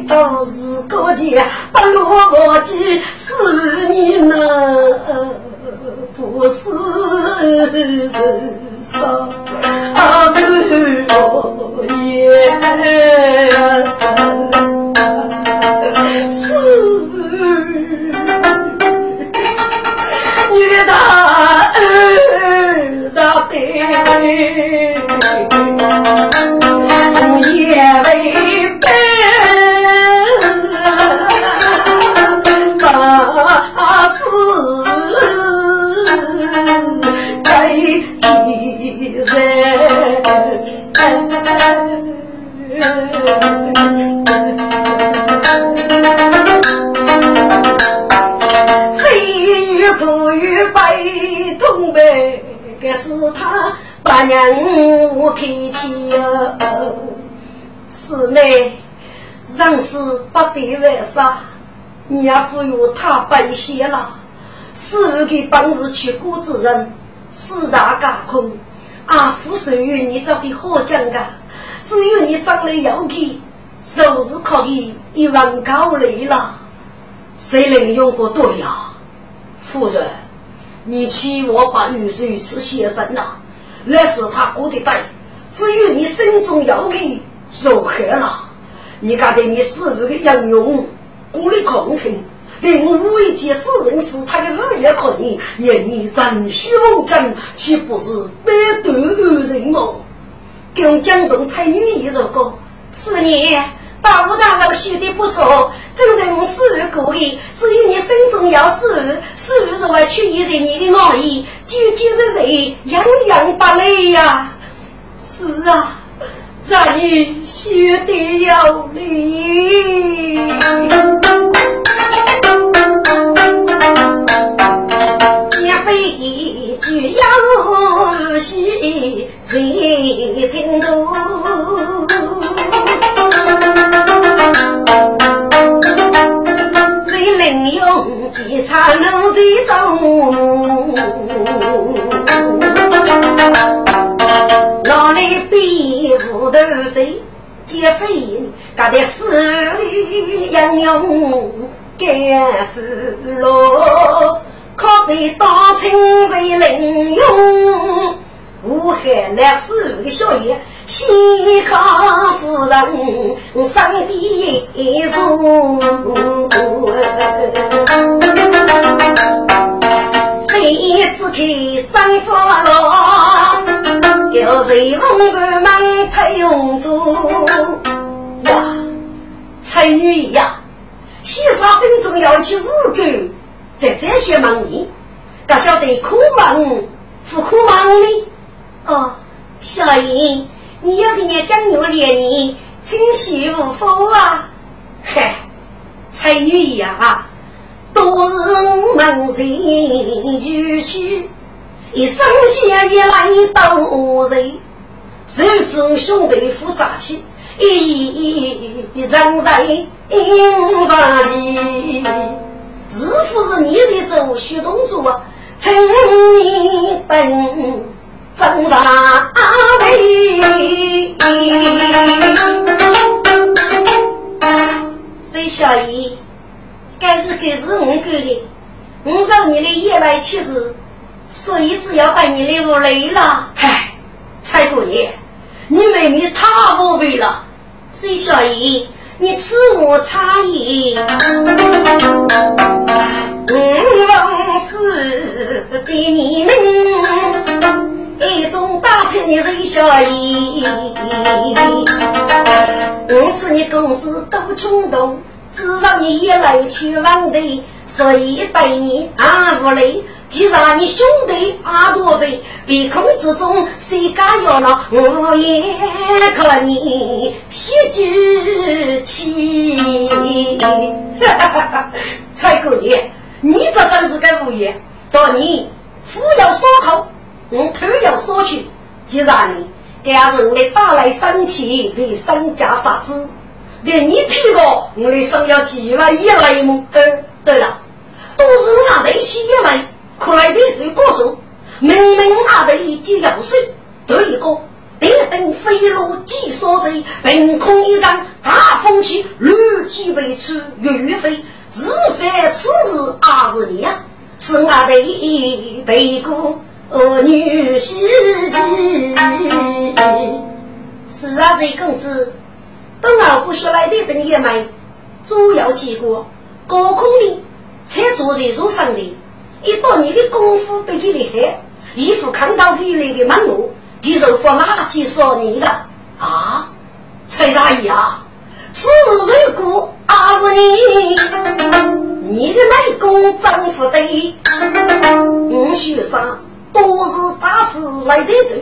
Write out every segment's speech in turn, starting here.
都是过节，不落记思念呢。不是人生，而是我也是女大儿大的，也为他把人我开气哟。是呢，人是不得为啥？你要赋予他本些了，是给本事去过之人，四大架空。阿父授予你这个好讲的，只有你上来要给，做事可以一万高累了。谁能用过对呀？夫人，你欺我把女婿于此先生了，那是他过的对，只有你心中要给受害了。你觉得你是不是杨勇过来空听？令为杰之人是他的日夜可怜，言你人虚龙争，岂不是百毒恶人么？跟江东才女一首歌，是你把武大人学的不错，真人是故意，只有你心中要是是如外去依着你的爱意，句句日日样样不累呀。是啊，咱女学的要理。一句要戏谁听懂？谁能用几才能最中？哪里比糊涂贼劫匪？搞得死里洋洋干死了。可被当亲人领用，武汉来四个小爷，先康夫人上帝如，这次开生发了，要随风儿忙采用珠呀，才女呀，先生心中要起日干。在这些忙里，他晓得苦忙不苦忙呢？哦，小英，你要给人讲牛脸呢，清洗无否啊？嗨，才女呀，都是门人举起，一生下一来都人，手中兄弟复杂起，一一人人应上去。是不是你在做虚动作？请你等正常位。谁小姨？该是该是我干的。我让你的夜来去世，所以只要把你来屋来了。嗨，蔡姑娘，你妹妹太无味了。谁小姨？你吃我差异，我是对你们一种大头你是小姨，我知你公子多冲动，只让你一来去往的，所以对你啊无礼。既然你兄弟阿多辈，鼻孔之中谁敢要了我也看你喜剧气？哈哈哈！蔡姑娘，你这真是个无言。到你夫要锁口，我头要锁去。既然你给人的带来生气，这身家杀子，连你屁股，我的生要几万一来么？呃，对了，都是俺的一起一来。可来的这个手，明明阿的一记要水，这一个电灯飞落几所贼，凭空一张大风起，绿旗未出月飞，日非此日阿是你呀，是阿的一背骨儿女喜气。是啊，这公子，等我不学来的等也买，主要结果高空里才坐在树上的。一到你的功夫比你厉害，衣服看到你来的门路，你就放垃圾少你的啊，崔大爷啊，此如果还是你，你的内功丈夫的，我学生都是大事来得走。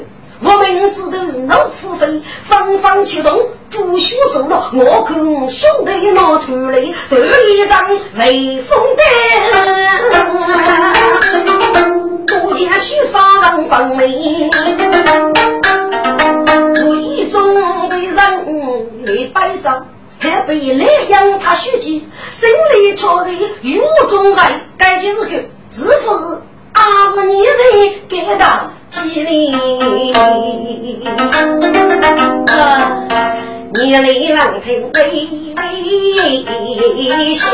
我们只等老虎飞，方方出动，朱血受了。我看兄弟那头来，得一张威风的，不见许杀人放命，无意中被人来摆账，还被来养他血气，心里悄然有中人，该就是个是不是？还是你人给到？吉林，啊，你来望听微微笑，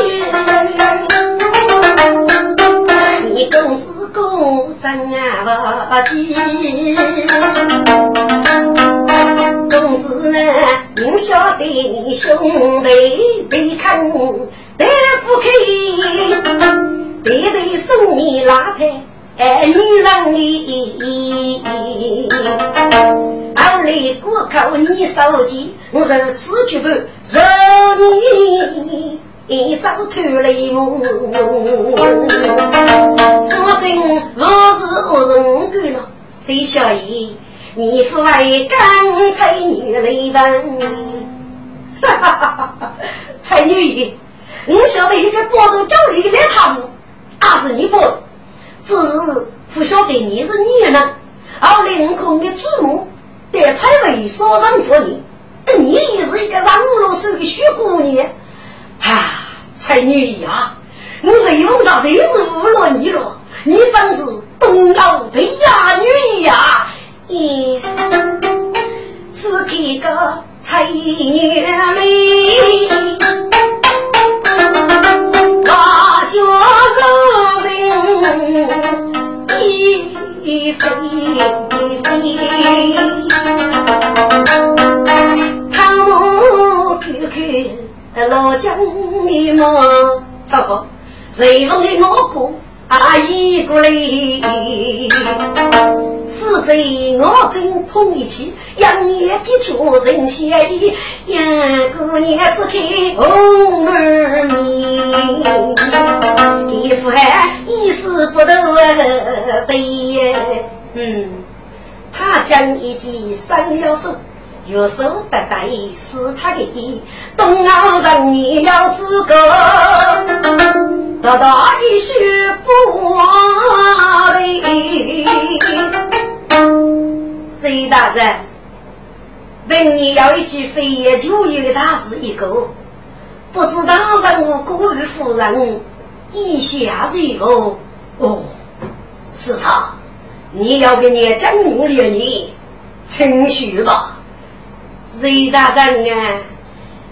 你公子公真啊急，公子呢，你晓得兄弟别看大夫开，弟弟送你拉台。哎，女人哩，俺来过口你手机，我如此举步，惹你早偷来么？反正我是何人干了？谁晓得你父为干才女来问？哈哈哈哈才女姨，我晓得一个包头叫你来他们，还是你不？只是不晓得你是女人，而领空的祖母在采薇所上妇人，你也是一个让老手的小姑娘，啊，才女啊！我谁用上就是误了你了？你真是东老的呀，女呀！咦，是这个才女哩，看我看看老江的嘛，糟糕，谁问的我哥阿姨过来？是在我正碰一起，杨叶几处人闲意，杨姑娘只看红儿面，一副还一丝不苟的嗯，他将一计上了手，右手得得是他的，东奥人你要自个，得到一血不忘的。隋大人，问你要一句飞檐走壁的大事一个，不知道人我过于夫人意下如何？哦，是他。你要给你讲我连你情绪吧，隋大人啊，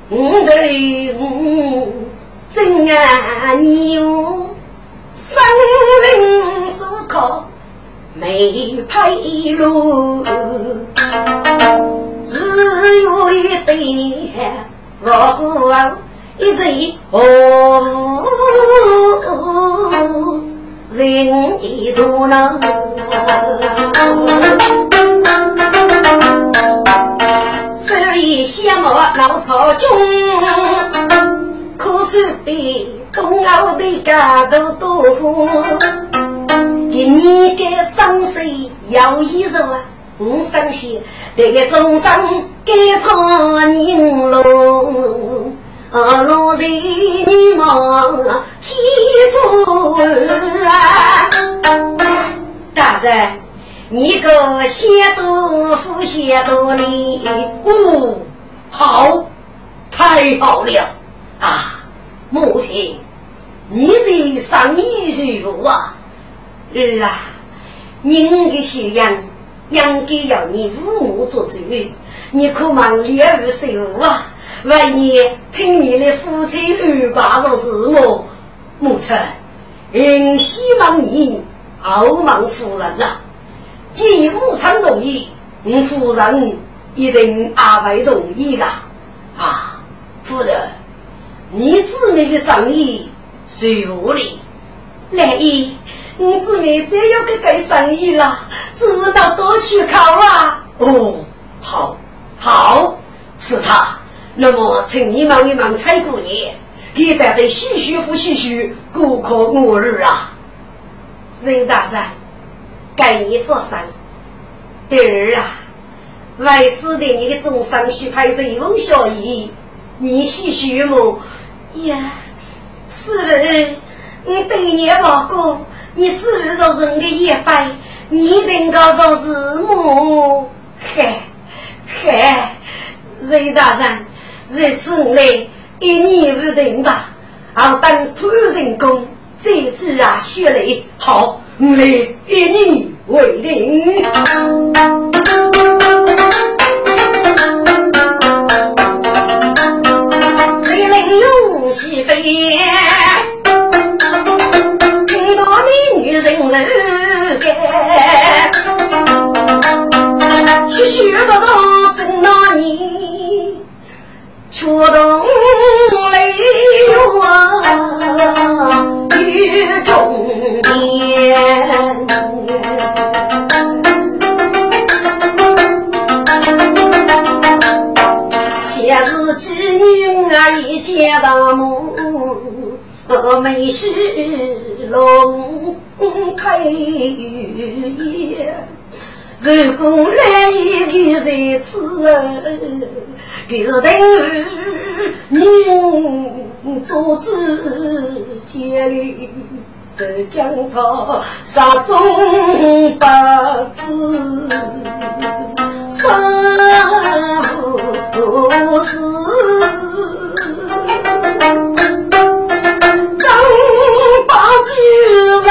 我对我真爱你哟，生灵所靠没配路，只有一对我过一直哦。人一大能。手里香火老朝军，可是的东奥的家都多。你给生死要一人啊，五生，这个众生给他拧。啊，落在你梦天中啊，大人。你个写豆腐写多哩，哦，好，太好了啊！母亲，你的生意如何啊？儿啊，人的修养应该要你父母做主，你可忙练武手啊！万一听你的父亲二爸说是我，母亲，嗯，希望你傲慢夫人呐。既母亲同意，我夫人一定也会同意的。啊，夫人，你姊妹的生意谁负哩？来姨，我姊妹再要个干生意了，只是到多去考啊。哦，好，好，是他。那么，请你忙一忙蔡姑娘，给带队洗洗服洗洗，顾客我儿啊。隋大人。该你放心，弟儿啊，为师对你的终生许派一封孝义，你喜许么？呀，师傅，我对你不过，你师傅说是我的一拜，你能告诉是么？嗨嗨，瑞大人，这次我来一年不定吧，好等突人工，再次啊学来好。我来一年为定，给是等于你做主。千里是江涛，沙中八字三不四，张八居人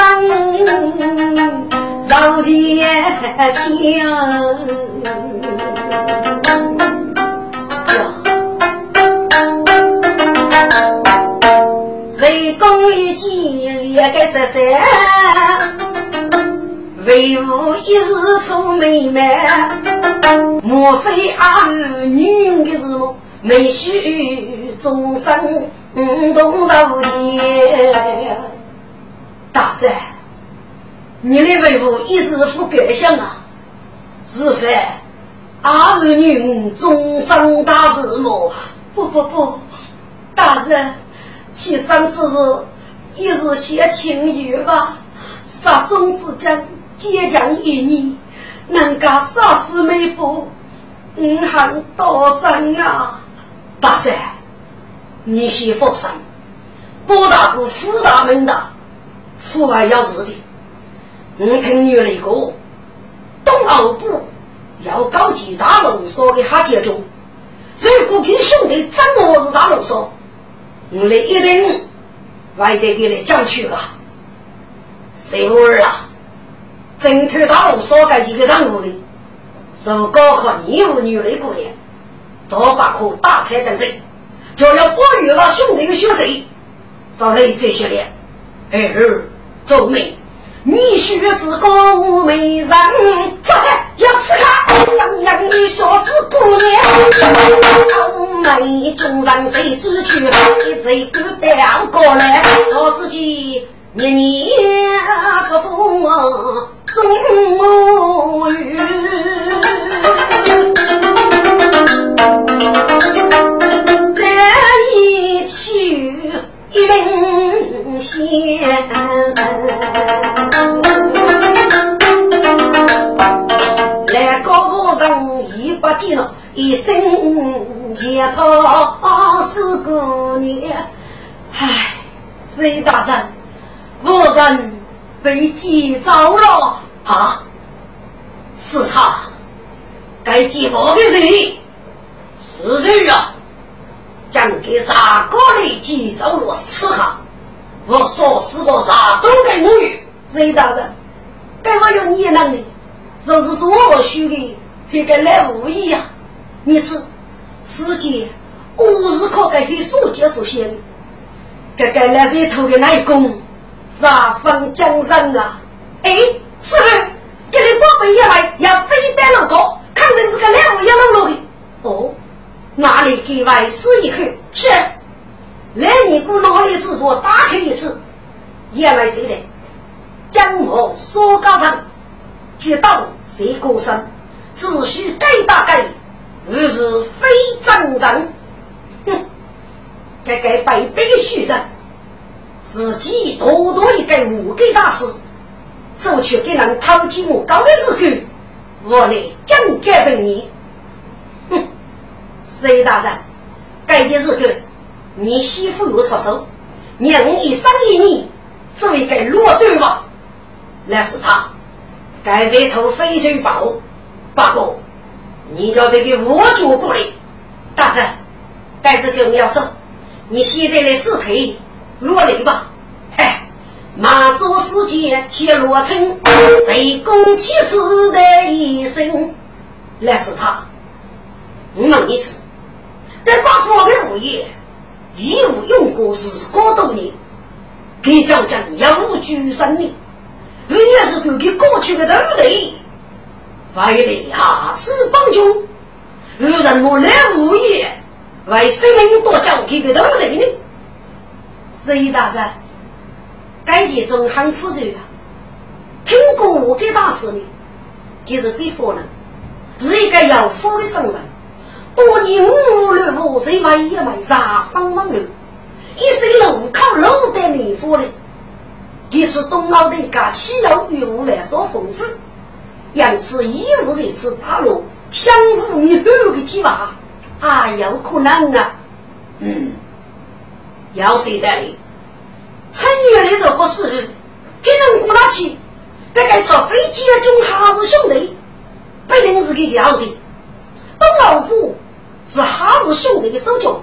绕街天。一个十三，为何一时出美满？莫非阿女人的是没许终生同受煎？大山，你的为父一时不敢想啊！是非阿女人终生大事么？不不不，大人，其生之日。一日写情语吧，杀中之将，坚强一年，能够杀死美妇，五行多生啊！大山，你先放心，包大哥福大门的，父爱要是的。我听你那个东澳部要搞几大龙说的哈结中，如果跟兄弟怎么是大龙说，我来一定。外地给你讲去了，谁儿啊？征途大路少干几个任务的，手高和年妇女的姑娘，早把颗大财精神，就要保育了兄弟的休息，找来这些人，儿做媒，你学子高美人，怎开，要吃他。上扬的小是姑娘，高美中人谁知去？一直孤单过来，我自己年年不负中原。再一去一命。仙。来个和尚已不见了，一生解脱是个女。唉，谁大人，和人被击走了啊！是他，该击我的人，是谁啊？将给杀哥来，击走了是他。我说是个啥都给我与隋大人，该我有你能力，就是说我许的，还该来无意呀！你是世界无日可该去所见所现的。这个那些头的内功，杀风江山啊！哎，师傅，给你宝贝一来，要飞得那高，肯定是个来无养老的。哦，哪里给外师一口？是，来你姑哪里师傅打开一次，原来谁的？将我说高上，决斗谁过生？只需该打该，不是非正人。哼！这个白背虚人，自己多多一个无给大事，走去给人掏起我高的日口，我来讲给本你。哼，隋大人，该件日口，你媳妇又出手，娘一生一你，做一个落对吧？那是他，该这头翡翠宝，八哥，你叫这个我脚过来，大人，该这个要送。你现在的尸体落泪吧，哎，马祖世界揭落成，谁公妻子的一生？那是他。我问一次，这把佛的物业义务用过是多多年，给讲讲有居生命，为也是给过去的土地，为了牙齿帮助，有人我来物业。为生命多交给个头人呢？隋大人，该件中很复杂啊。听过我给大师呢，就是比佛人，是一个有福的圣人。多年五六五岁为一枚杀方王流，一生路靠路的念佛的。一次东澳的一个气候与物来所丰富，因此义务这次大陆相互你后的计划。啊，有可能啊，嗯，要谁带领？参与的这个事，还能过得去？这个坐飞机的中哈子兄弟，不一定是个要的。东老虎是哈子兄弟的手脚，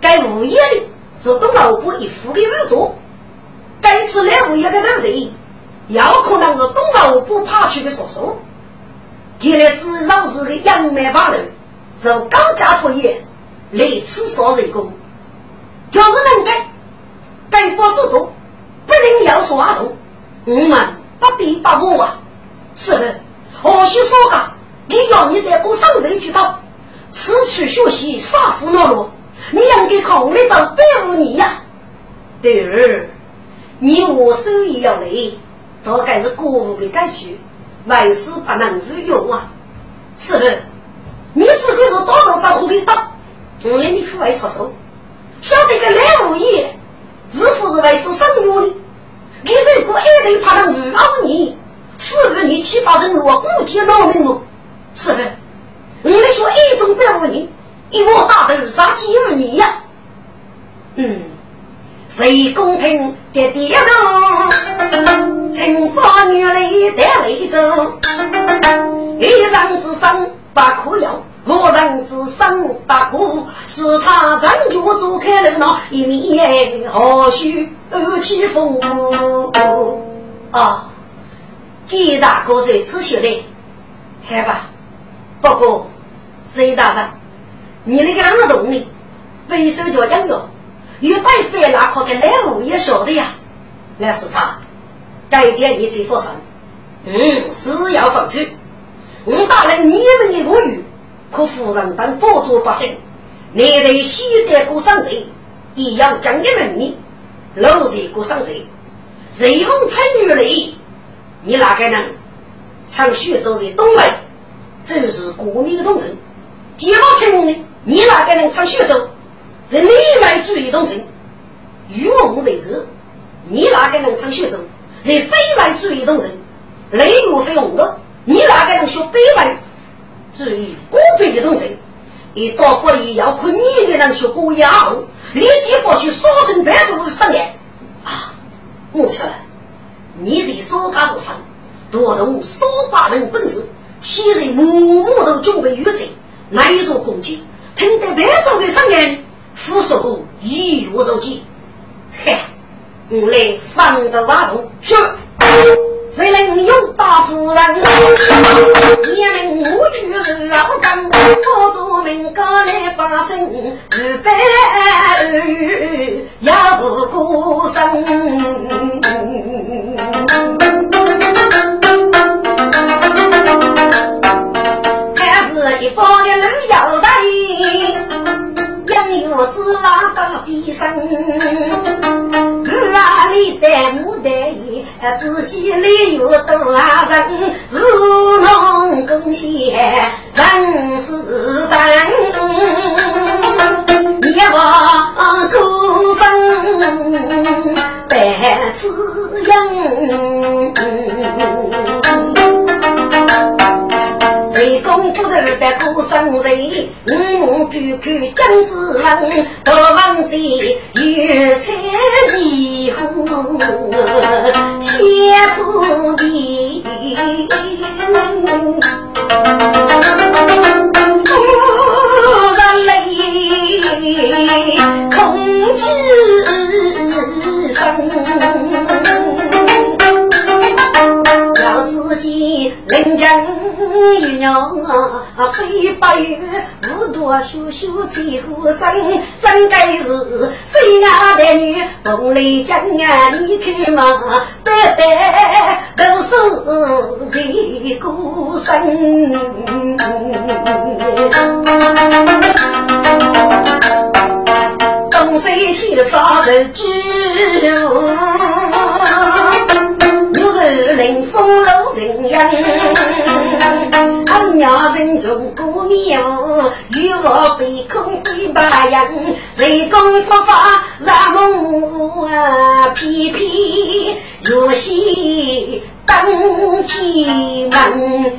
该物业的是东老虎一副的耳朵。该次来物业的对不对？有可能是东老虎爬去的叔叔，原来至少是个杨梅八人。受高价破业，来此少人工，就是能改，改不速度，不能要说话头。我们不得不我啊！是的，或许说个，你要你得过上人去道，此去学习啥事恼怒，你应该考虑找百五年呀。对儿，你我手艺要累，大概是国务的改局，万事不能自由啊！是的。你只会是多头找虎皮刀，我让你父爱出手，晓得个赖物业是否是为受伤用的？你如果爱人怕能误导你，是不是你七八成落孤家老命哦？是不？我们说一种百五年，一窝大头杀几二年呀？嗯，谁公平跌跌倒，清早女来带泪走，一人之身。把苦药，无人之生把苦，是他张脚走开了那一面，何须二起风啊！几大哥在此学的，好吧？不过，隋大人，你那个啷个动呢？背手脚痒痒，又带飞那可跟来物也晓得呀？那是他，该点一切发生，嗯，是要放出。我打了，你们的国语，可夫人当保住百姓，你得西得过上贼，也要将你们命，老贼过上贼，随风参与来，你哪个能？唱徐州在东北，就是国民的东城；结果成呢，你哪个能唱徐州，是内外主义东城；欲望在此，你哪个能唱徐州，是西外主义东城；雷雨飞红的。你哪个能学北外？注意，个别一到府里要看你的人去过药，立即发去烧身白族上言啊！我去了，你这说家是分，多动说把人本事，昔日默默都准备预则，来做攻击，听得白族的上言，俯首一如受击，嘿，我来放的瓦洞是。谁能有大夫人？也能我与人老干，我做民歌来把声，日白日也不过声。养育子娃到边生。哪里的牡丹？自己立有多人，是农贡献人世丹，哥江子郎，多望的有才几户，谢土修修千户生，真该是谁家的女？东来江啊，你看嘛，白带都是谁孤身？东山西沙是临风楼人影，俺娘人中过面舞，与我被空飞白杨，谁功夫法让梦啊，偏偏有些登天门。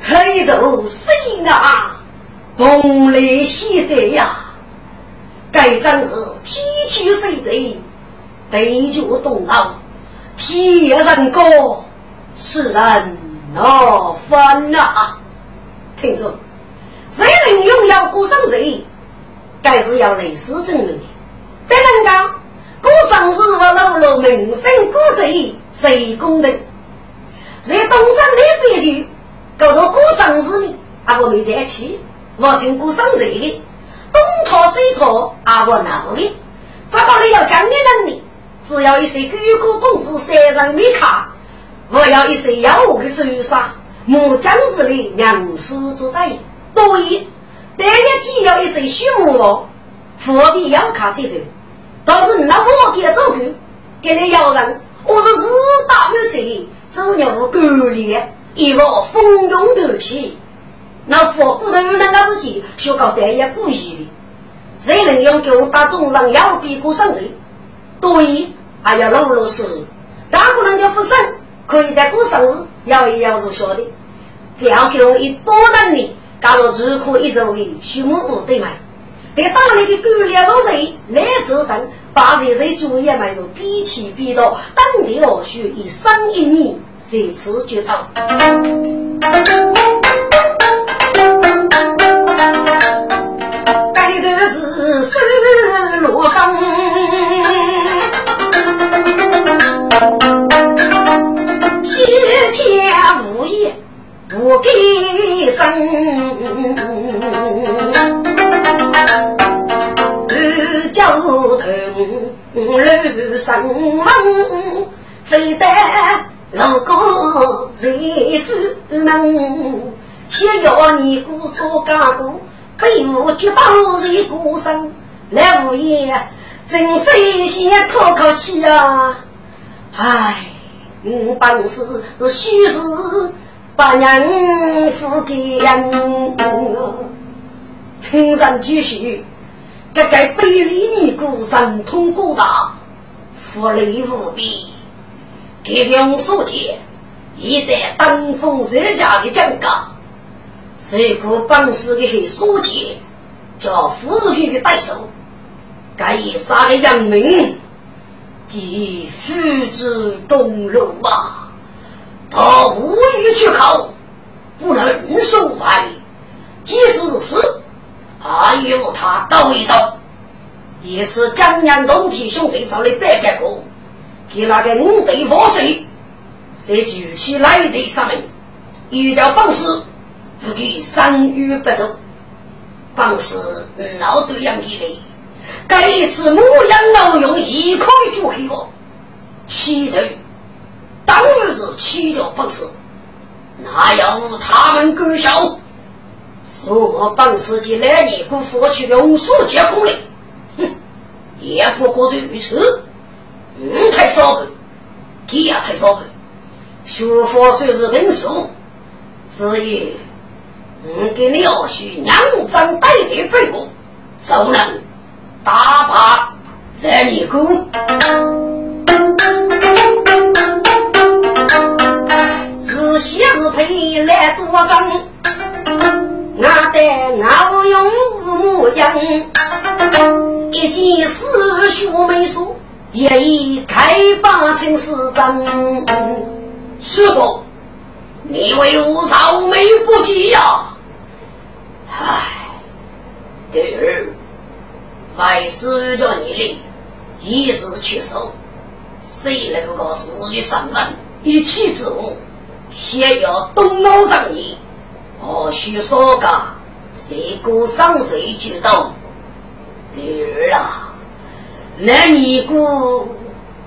黑走谁啊？东来西得呀！该真是天取水贼，地脚动脑，天人高，世人。恼烦呐！听着，谁能拥有过生日？该是要类似证明的。但人讲过生日我露露名声过贼，谁公的？在东张那边去，搞到过生日呢？啊，我没在去，我请过生日的。东逃西逃，阿我闹的。这个你要讲的？能力，只要一些狗狗公子身上没卡，我要一些妖的手杀，木匠子的娘师做对。对，第一季要一些畜牧哦，何必要卡这种？倒是那我给走去，给你要人，我是日大有谁，走牛狗脸，一副风涌斗气。那佛骨头那个事情，学搞得也故意的。谁能用给我打中上要比过上谁？对，还要老老实实。大不能叫富生，可以在过生日要一摇就晓得。只要给我一多能力，加入入库一周的畜牧部队嘛。对打那个狗粮肉谁来走等，把这些主业买入比起比到当地老许一生一年，谁吃就到。该的是收罗风，家无言不给生，二脚疼路上忙，非得老公在府门。先要你姑说干过，被我绝当人孤身来无言，真是先透口气啊！唉，我本是虚实把人付给人，听人继续，这个卑劣尼姑神通过大，福利无比，给两所见。一旦登峰造价的降价，谁个本事的很书记，叫富人的对手，该以杀个杨明，即父子东路啊，他无欲去考，不能受罚。即使如此，还有他斗一斗。一次江阳东体兄弟找了百家个，给那个五队放水，在举起来的上面，一叫帮师，不给三语不走。帮师老对样的嘞，这一次牧羊老用一块就可以哦，起头当然是七脚帮师，哪有他们够小？说我本事及来年过佛去用书结果嘞，哼，也不过是如此。嗯，太少了，他也太少了。学佛虽是文书，只有嗯给鸟须娘张带的背后，手能打趴来年过。是喜是悲来多生。那得熬用模样，一件事学没说，一一开八成是真。师傅，你为我少眉不及呀？唉，弟儿，为师叫你哩，一时缺手，谁能够事与身份一起之物，先要动脑上你。或许说个谁过上谁就到。第二啊，那你姑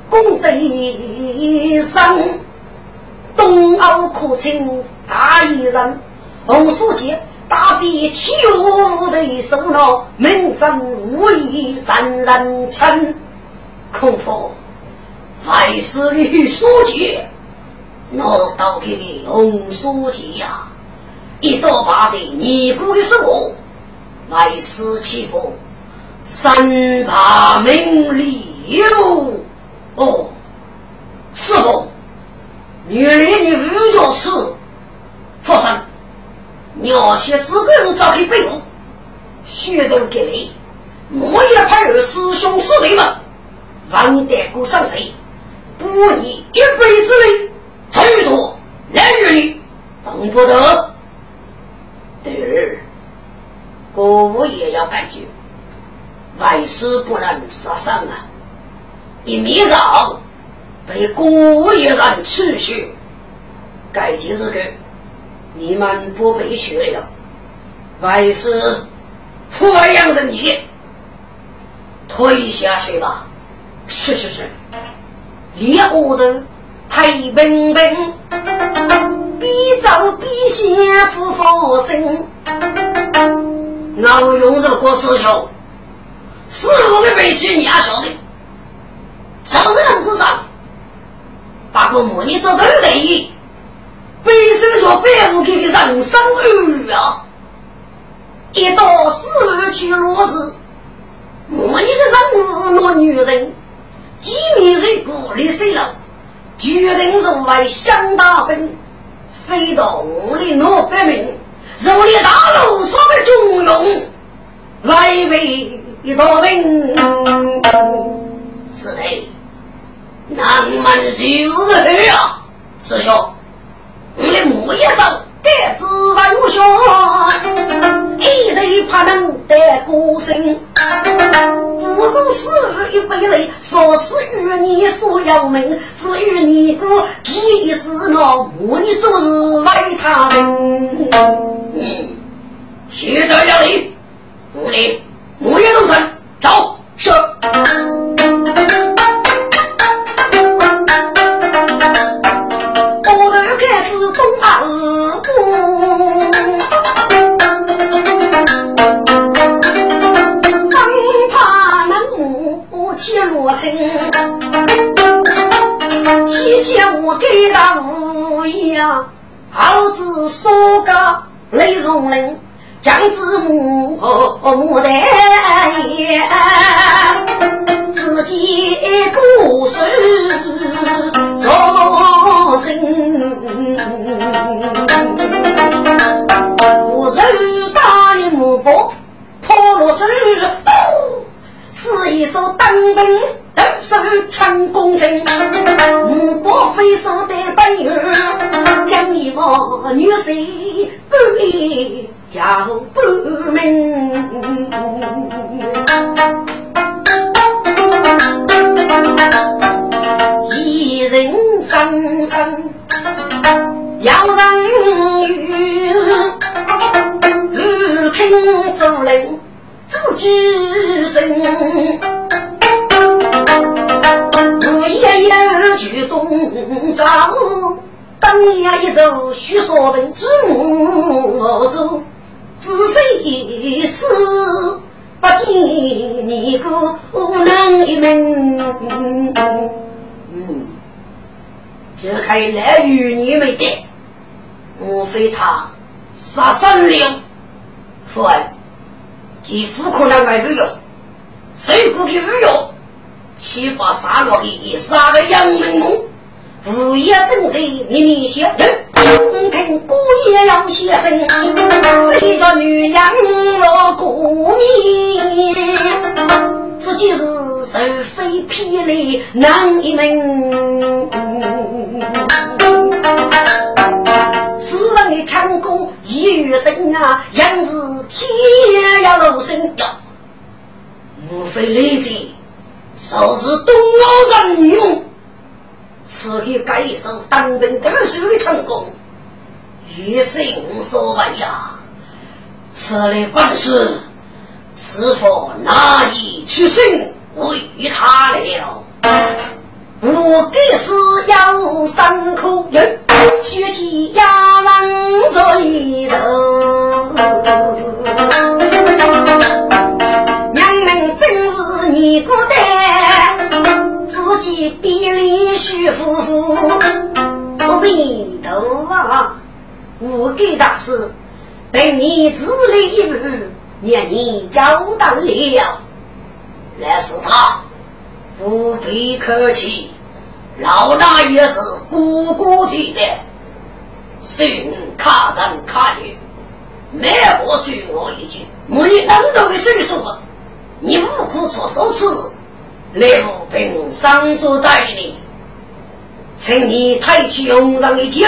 功德上，东欧可称大艺人，红书记大笔天无的手脑，名正无义三人称，恐怕还是李书记我到给红书记呀。一到八岁，尼姑的生活，来世起步，三把名利哟。哦，师傅，原来你五教吃，佛生，鸟些资格是早给背后，血都给你，莫也派二师兄师弟们，王德姑上谁，不你一辈子的财多男女，懂不得。对，国务也要感觉，万事不能杀生啊！一面上被国务也人取血，该几日个你们不被血了，万事抚养着你，退下去吧。是是是，列我的太平平。比照比先夫佛生，我用这个师兄，师傅的背起你也晓得，啥子人鼓掌？把个母你做头的，手叫百无给的人生儿啊！一到四二去落日，母你的人物那女人，几米水谷里水了，决定是为乡大本。飞到五里六百名，如里大路上的军勇，来为道名。是的，南门就是去啊，师兄，我的木叶走，该自然无凶，一对怕能得孤身。不如师傅一杯泪，说是与你所有名。至于你哥，一是那母女做事为他人。嗯，学得要领，五里木叶东升，走，是。亲，七千我给他无样，猴子说个雷丛林，姜子母牡丹叶，自己孤身受心。我受大人母薄，破落手。是一首当兵，都是成功人。目光飞上的单元，将一个女婿不离要不明。一人生生要人与，只听做人自居。身，午夜有举动早，当夜一走须说本祖母走，只身一次。不见你个能一门，嗯，这看来与你没得，莫非他杀生了？父儿，给妇可能买鱼用，谁不给鱼用？七八杀落的杀了杨门母，无业正贼秘密小人。听姑爷杨先生，这个女人我过面，自己是受非偏来难一门。此人的强攻一月灯啊，样子天涯路深呀。莫非来的，说是东欧人用？此去该受当兵得手的成功。余生所为呀，此类本事，是否难以取胜为他了？我给是要三口人，血气压人嘴头。是你不得，自己比邻须夫妇，不必头啊！我给大师，等你自立一步，念你交代了。那是他，不必客气，老大也是姑姑级的，信卡上卡女，没我追我一句，我你那么多的岁数了，你无苦做手次，来我凭上座待你，请你抬起用上的酒。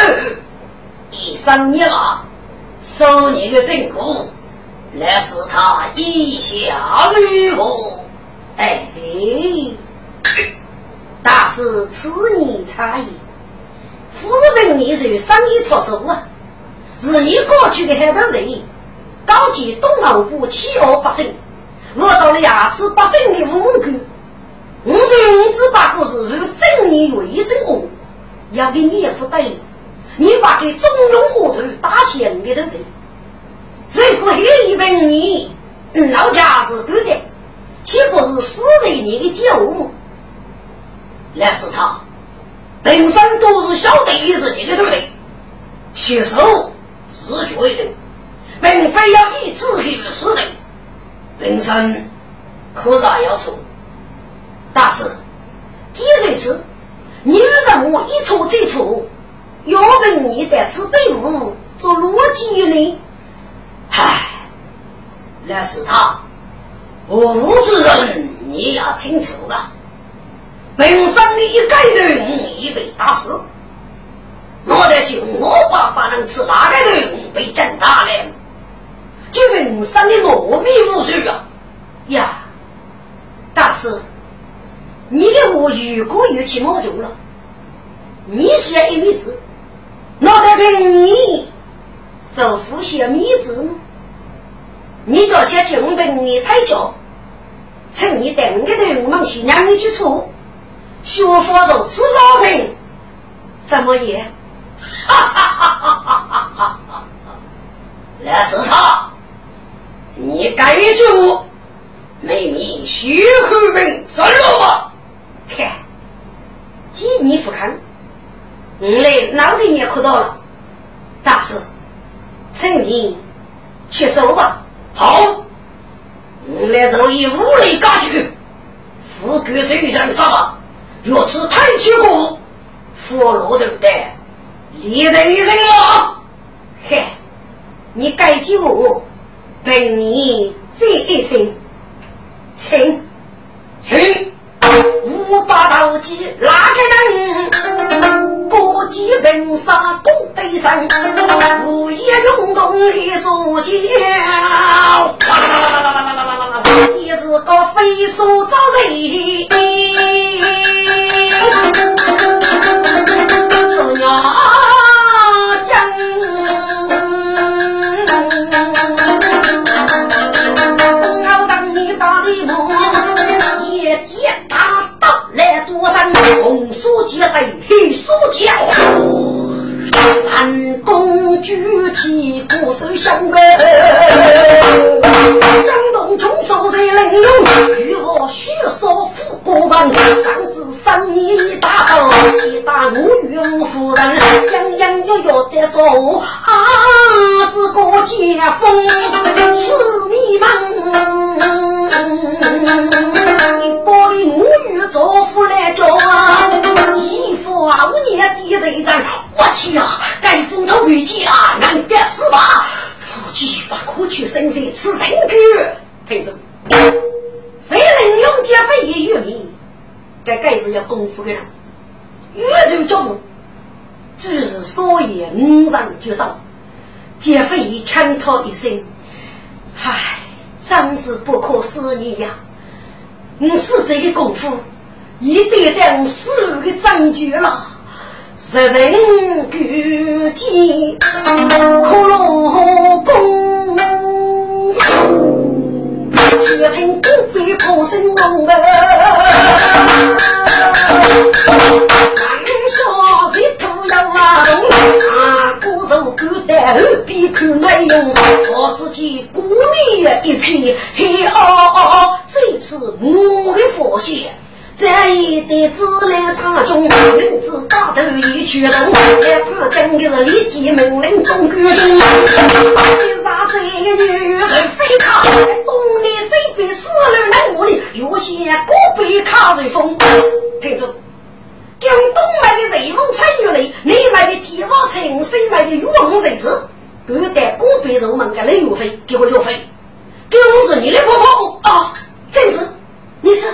一三年啊，收你的正果，那是他意下如何？哎，大师此言差矣。夫人你是生意出手啊，是你过去的海头人，高级东欧部七恶八胜，我找了牙齿八胜的武功。我对五子八股是如正义为正恶，要给你一副对。你把给中庸木头打闲的都对，如果有一本你老家是对的，岂不是死在你的脚？那是他本身都是晓得意思，你的对不对？携手是绝的，并非要以自己的死的。本身可咋要错？大师，既如此，你让我一错再错。要问你在此背后做逻辑呢？唉，那是他，无之人你要清楚啊！本身的一个人已被打死，我的就我爸爸能吃哪个人被震大了？就本身的糯米无数啊！呀，大师，你给我如果有起毛用了，你写一米字。脑袋凭你受呼吸米字吗？你叫写进本你太教，趁你等个头我们去让你去错，学佛如此老平，怎么也？哈哈哈哈哈哈！那是他，你该住，妹妹虚口本算了吧？看，几年不看。我来脑袋也看到了，大师，请你接受吧。好，我来就以武力割去，富贵身上杀吧。若此太屈过，佛罗对不对？你等一声吗？嘿，你该救我，等你这一听，请请。五把刀戟拉开灯，过几本杀过对上，午夜涌动一束剑，也是个飞鼠招人。大刀来夺山红书结对黑书结三公举起鼓手响呗，张东穷手在冷用，与我虚说富国王，上至三年大刀，击打我岳母夫人，洋洋约约的说啊，这个解封是迷茫。女做夫来叫啊，衣服啊五年的。队长，我去呀，该风头回家，难得是吧？夫妻不可去生死，吃生狗。听着，谁能用劫匪也有命？这该是要功夫的。人，宇宙脚步，只是所言五人决道，劫匪枪他一生，唉，真是不可思议呀！我是这个功夫，一点点死的证据了。十人举剑，克罗功，却听古北炮声隆隆。上山头要挖洞，大鼓手鼓在后边看内容，我自己孤立一片，嘿哦哦。这次我的发现，这一代子来他中，名字大头一驱动，来他讲的是立即命令中军中，为啥这个女人非卡？东里西北四路南我里，有些个别卡随风。听着，江东买的瑞丰春雨雷，你买的鸡毛城，西买的玉龙水子，各带个别入门的雷雨费，给我邮费，给我是你的婆婆啊！正是，你是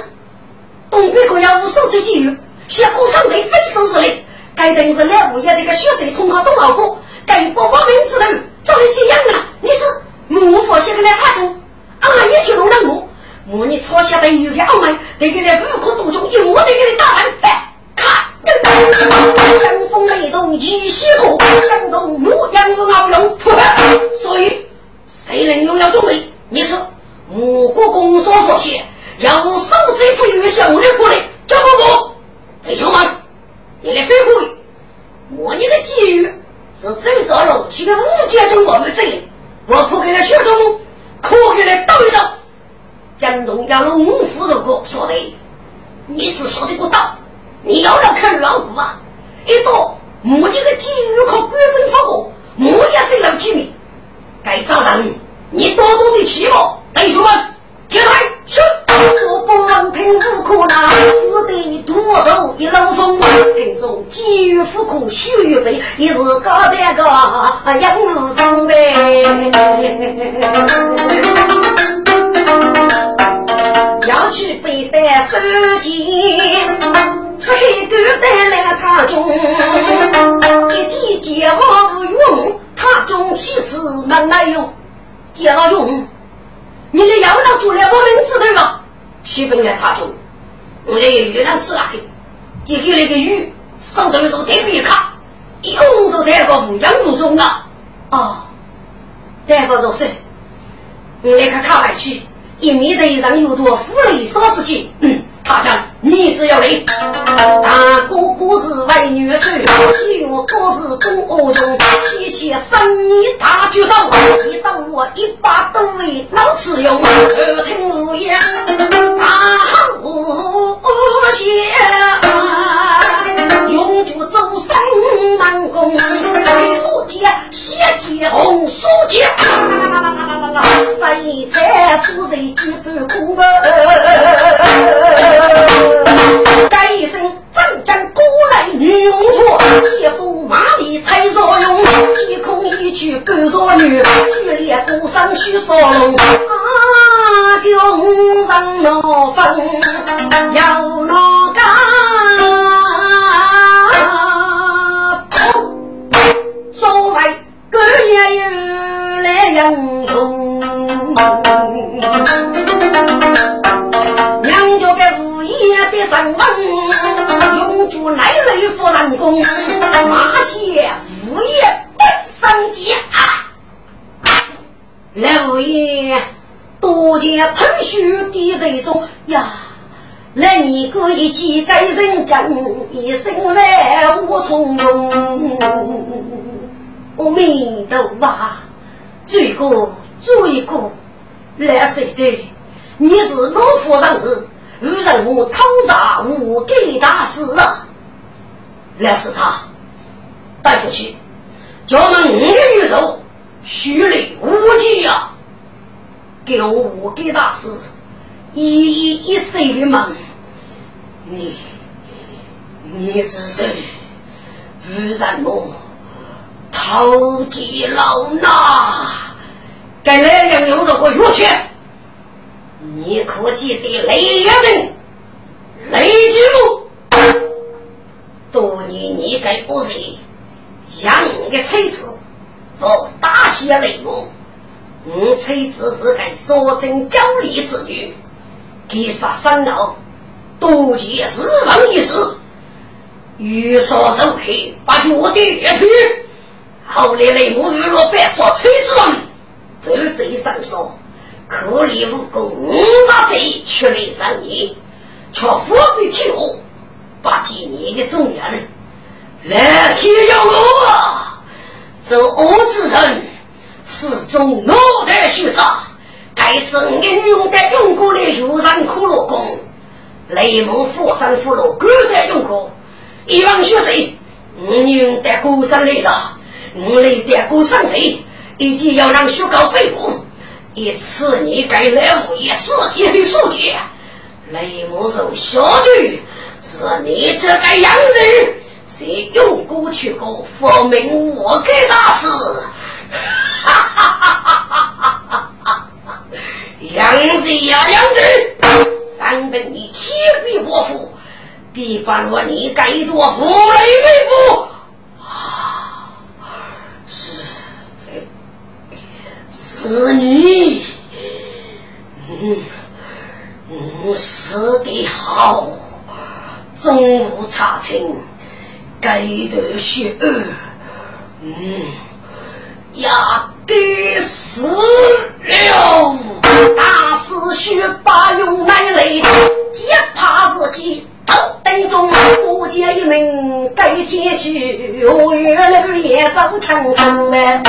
东北国家无数之机遇，下过上贼非收拾的。该等是来物业那个血水通过东老哥，该不亡命之人早已这样了。你是木佛写的来他中，啊，也去弄了木，木你抄下的有个傲慢，得给他五颗多中，一摸得给你打翻。江风雷动一息火，江东木养不熬用，所以谁能拥有中备？你说。我国公所所写，要守这副月向我的过来，叫哥哥，弟兄们，你来飞过。我你个机遇是走着了，去个五阶中我们这里，我可给他学中，可给他斗一斗。江东要龙虎如果说的，你只说的不到，你要让看软骨啊！一到我你个机遇可根本发过，我也是老居民，该早上你多多的去吧。弟兄们，起来！是，我不能？听无可拿，只得土头一路风。听众急于富苦须预备，也是搞这个养路装备。要去背带手机，此刻都带来他中，一记接好用，他中妻子门来用，接了用。你的养老住了我们知道吗？基本来他中，我那月亮吃了黑，就给那个鱼上头说特别卡，一红说带个无养无中啊，哦，带个就是我那个卡外去，一米头上有多富丽少自己，嗯。他讲：“你只要来，大哥哥是为女婿，小哥是中恶中，提起生意大举动，一到我一把都为老子用，耳听无言，大喊无谢，永驻周三南宫，黑书记，血气红书记，谁才书谁举不公？吧？”女，举烈孤山须少龙。啊，给用上老风要闹一记给人讲，一生来无从容。阿弥陀佛，罪过罪过，来谁罪？你是老夫人是，误人我偷杀无给大师啊！来是他，带回去，叫那五个宇宙虚里无迹呀！给我五给大师一一一岁的梦，你你是谁？为什么偷鸡老衲？该来样用这个药去？你可记得雷人雷吉木？多年你给我是养个妻子，我大写雷木。我妻子是个所真娇丽之女，给杀生后多见日亡一事，欲说走黑，把脚底一推，后来雷母日落白说崔子龙，都贼上说，可怜无功杀贼，却来上你，却伏笔救，把今年的众人来天要我，做恶之人。始终脑袋虚炸，该次英勇的用过的游山骷髅功，雷某佛山俘虏各代用过，一帮学生，我用的孤山来了，我来的孤山谁？以及要让学高背负，一次你该来物业世界的书记，雷某受小罪，是你这个样子，谁用过去过佛明我给大师。哈哈哈哈哈哈！杨子呀，杨子，三本你千笔不负，必把若你该做负累为父啊！是是你，嗯嗯，死的好，终无差错，该得血儿，嗯。呀，该死了！大师兄把用来雷，只怕自己头等中，不见一名改天去，我月楼也遭枪伤呗。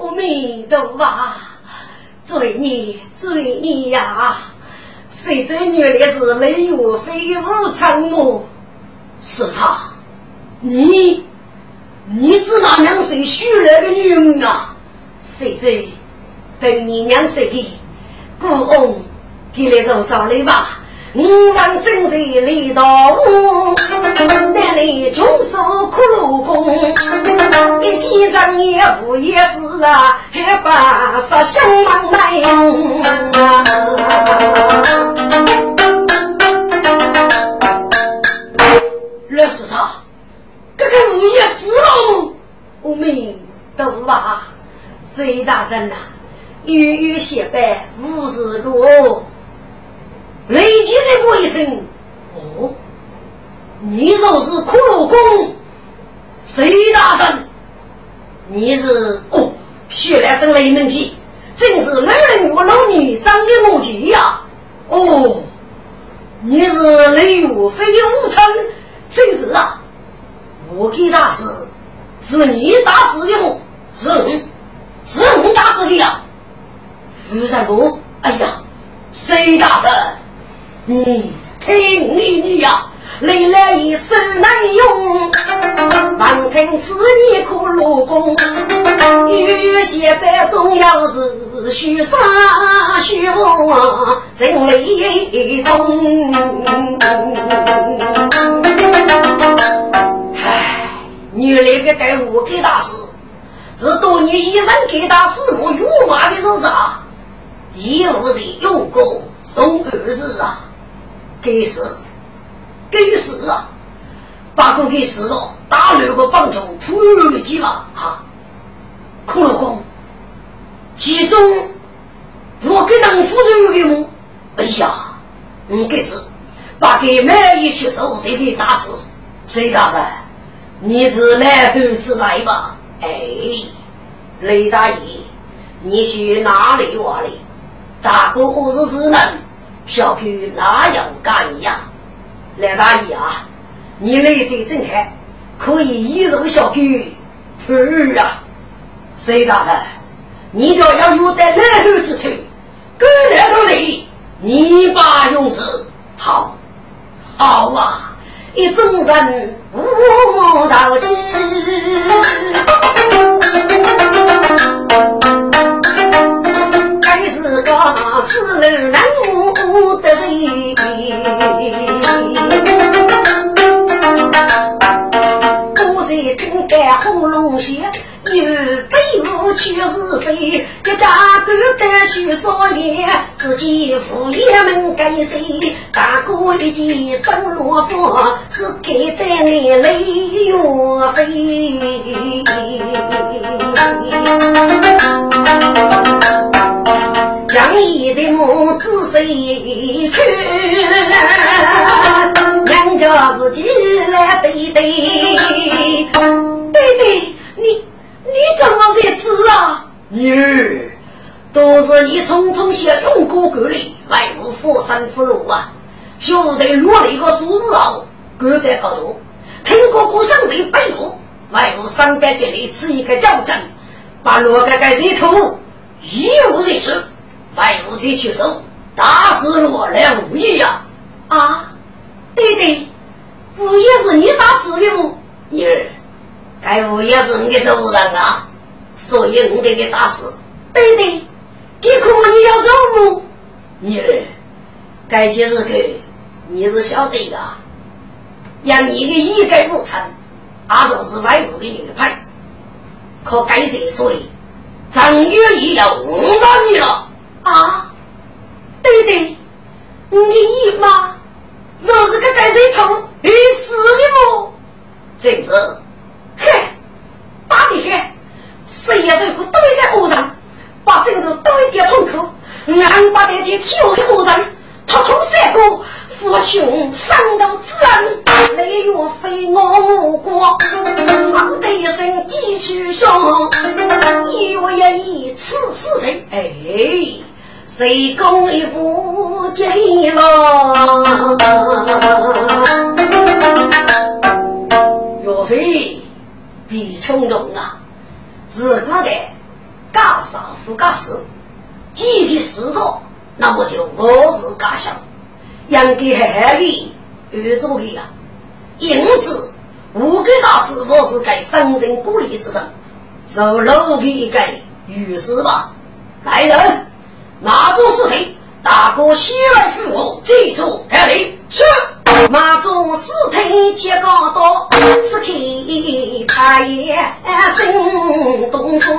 阿弥陀佛，罪孽罪孽呀！谁知女的是雷岳飞无常哦？是他，你，你只拿娘谁许来的女人啊？谁知等你娘谁给，故翁给来做找来吧。五上正在立道屋，那里穷守苦劳工，一见张也富也是啊，还把杀相忙来死了我们都啊，隋大人呐，月月写白，无日落。雷击这过一声，哦，你就是骷髅公，隋大人，你是哦，血来生雷门记，真是老人与老女长得默契呀。哦，你是雷雨飞的武臣。真是啊！我给大师是你打死的我？是我，是我打死的呀！吴三哥，哎呀，谁大人？你听你女呀，历来一手难用，忙听此言可落功。有些班重要是虚张虚望，人雷动。唉，原来个该我给大师，是多年以上给他师母辱骂的手啊，一无人用过送儿子啊，给死，给死啊！把个给死了，打六个棒球，扑了几把啊！苦了公，其中我给能夫人有个哎呀，嗯，给死，把给每一出手都给打死。谁大人，你是来后自在吧？哎，雷大爷，你去哪里玩的？大哥何时是能？小狗哪样干呀？雷大爷啊！你来得正好，可以一入小狗。儿啊，隋大人，你就要有点来头之处，够来头的，你把用子好，好啊，一众人无道之，该是个四路人物的谁？红龙血，有去是非，一家狗带许少年，自己父爷们跟谁？大哥一件生罗服，是给的眼泪岳飞。将一的母子谁去？娘家自己来对对。弟弟，你你怎么在此啊？女儿，都是你匆匆下用过格里，外无佛山俘虏啊！晓得落了一个数日后，隔得高头，听哥哥上人背路，外无三该给你吃一个交战，把罗哥哥一头一无是处，外无再去手，打死落了无义呀！啊，弟弟，无也是你打死的吗？女儿。该物也是你的主人啊，所以我给你打死。对对，给可你要走么？女儿，该件事个你是晓得的，让你的一概不成，阿就是外部的女派，可该谁说？正月也要误上你了啊！对对，你的姨妈就是个该谁痛遇死的么？真是。嘿，打的很，谁也受不多一个恶人，把身上多一点痛苦，俺把这点体弱的恶人，统统杀过，扶穷上到自然，雷岳飞我国，上得一身几曲响，一月一日此事人，哎，谁攻一步进了？比冲动啊！如果的干啥不干事，几的四个，那么就我是干想，应该海里遇着的呀。因此，五个大师我是该生人鼓励之人，受老皮一个于是吧。来人，拿住尸体，大哥先来扶我，这座开里是。马祖四腿接高刀，此刻他也心动风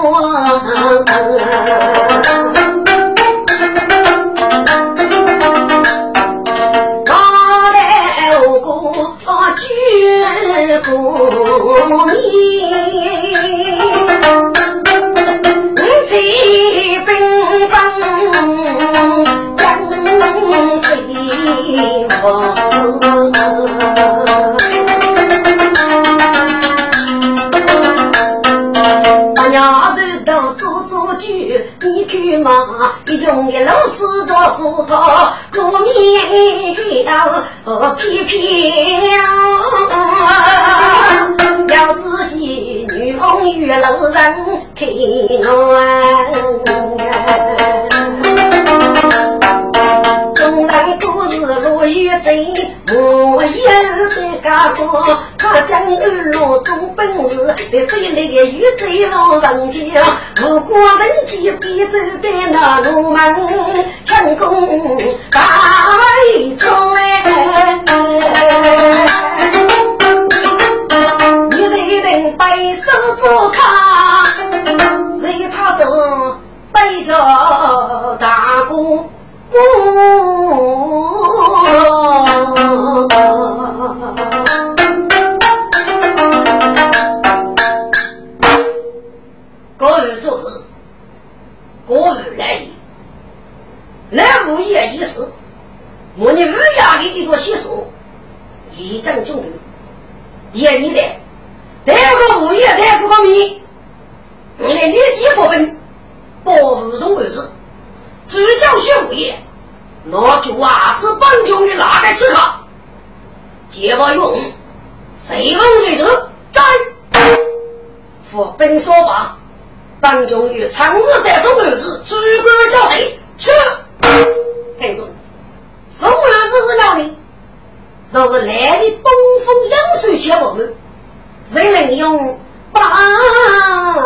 结果用，谁问谁走，在，发兵说罢，帮助于长日带送儿子，主管交代，是，听住。宋二子是哪里？就是来的东风两水千我们，谁能用八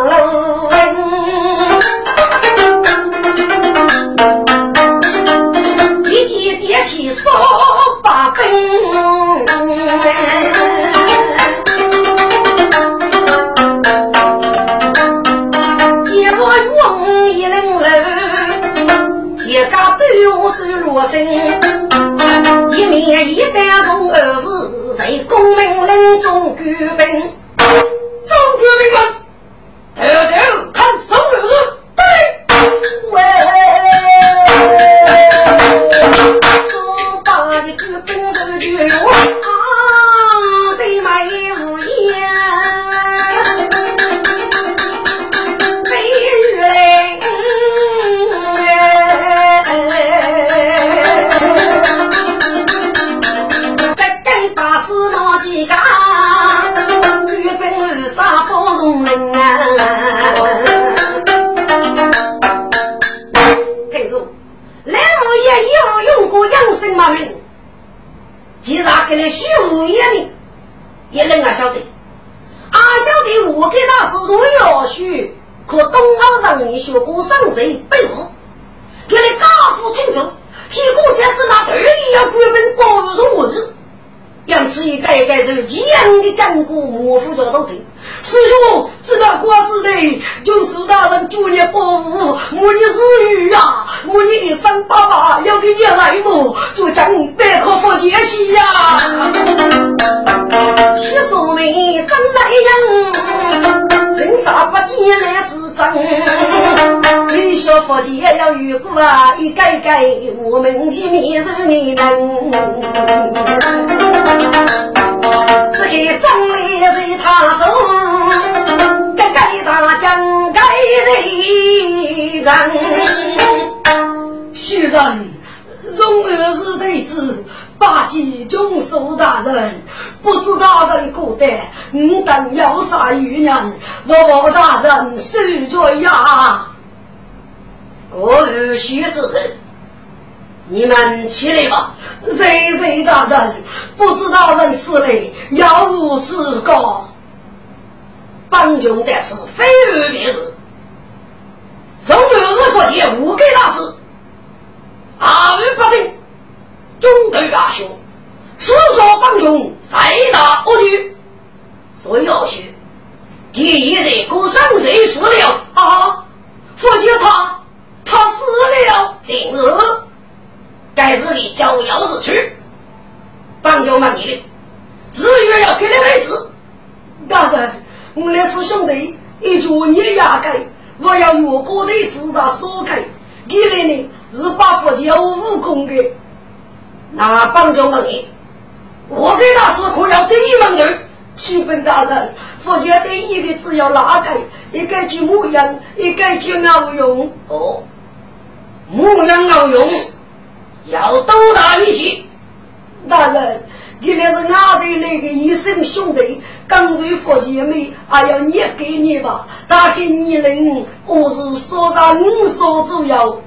路起扫把兵。结果用一领楼，结家都用手罗针。一面一担从二是谁功名领中举兵，中举兵们，大人主业保护，母女私语啊，母女生爸爸要给你来么？就将百科佛解析呀。西说明真来人，人傻不见来是真。你说佛解要遇过啊，一改改我们去面受你人。这个张力是他手，该该大将该的人。徐人，荣儿是弟子，八级中书大人，不知大人过得，吾等有啥余人？罗大人恕罪呀！各位徐氏。你们起来吧！谁谁大人，不知大人此类要无自告。帮穷得此非而别是。宋六日佛界无给大师，二位八经中对阿兄，此说帮穷谁大恶举？所以阿兄，第一日过生日死了啊！佛界他他死了，今日。该日里叫钥匙去，帮救嘛你的，日月要给你来子。大人，我们是兄弟，一脚你压盖，我要越过的自杀锁开。你来呢是把佛教武功的，那帮救嘛你，我给他是可要第一门人。启本大人，佛教第一的只要哪个？一个就牧羊，一个就熬用。哦，牧羊熬用。要多大力气？那个医生兄弟，刚才佛姐妹，还要你给你吧？他给你人，我是说上五所主要。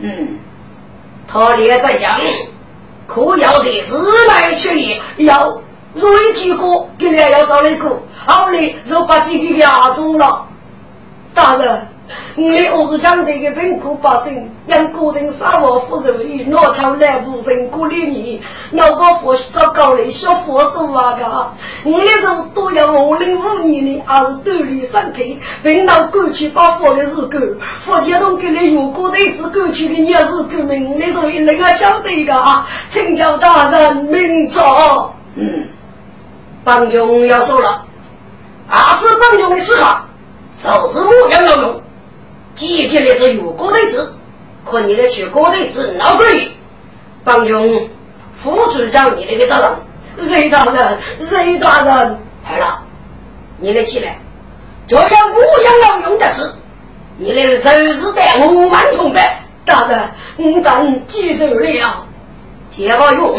嗯，他也在讲，可要是时来去也，要瑞提哥给你要找那个，后来就把几个压住了。大人。我的儿子讲这个贫苦百姓，让个人生活富足，与拿枪来不人过理你，老把佛找高来学佛说话个。我那时候都要五零五年的，还是锻炼身体，并到过去把佛的日子，佛教中给你有过的子过去的日子革命，那时候人家晓得个，请教大人明察。嗯，帮中要说了，二次帮中的时候，手是木样要用。今天的是有高对子，可你的去高对子闹鬼，帮穷副组长你那个责任，雷大人，雷大人，好了，你来进来，就要我养要用的事，你来收拾带我万同呗。大人，我等记住了。接把用，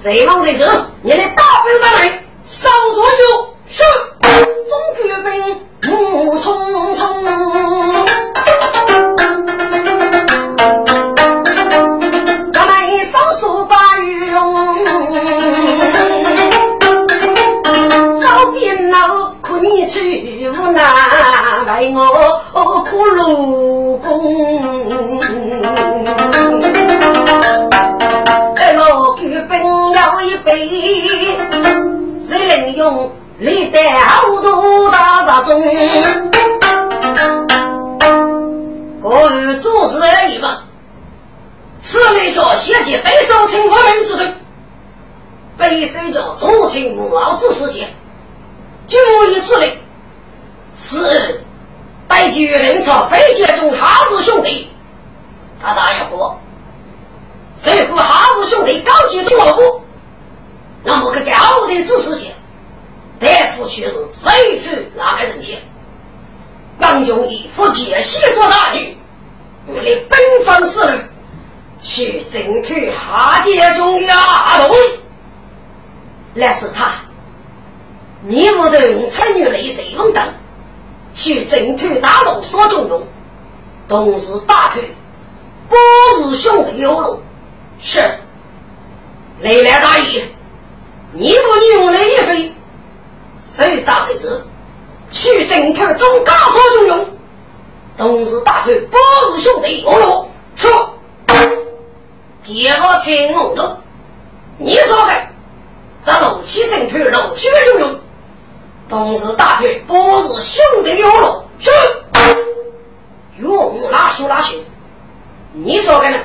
谁忙谁做，你来打兵上来，少左右，是中举兵怒冲冲。去无奈为我苦劳功，二老举兵要一杯，谁能用历代好多大杀中？各有做事而已嘛。此类叫先前北上清华门之头，北手叫左青木傲之事件。就以此类，是待巨人朝飞剑中哈子兄弟，他答应过，谁负哈子兄弟高举东老部，那么个高的知识前，大夫却是谁负哪个人先？王军以福建西多大女，我的奔放势力，去征讨哈杰中的阿东，那是他。你屋头参与雷水风等，去征讨大龙所重用，同时大腿，不是兄弟有路，是雷来大义，你不女用雷一飞，谁大谁子，去征讨中家所重用，同时大腿，不是兄弟有路，说，结果青龙头，你说的，这怒气征讨怒气的重用。同时大腿不是兄弟有路，是用哪修哪修。你说的呢？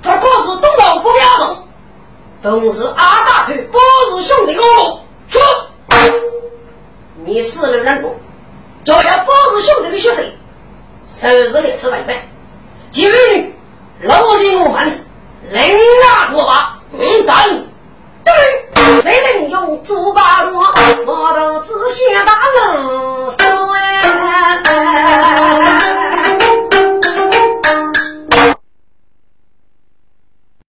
这可是东老不要动。同时阿大腿不是兄弟有路，是你死了人多，就要保住兄弟的血水，收拾你吃饭饭。今日里，老子我们人拿火把，五等，对，谁能用猪八路，我都只想打人，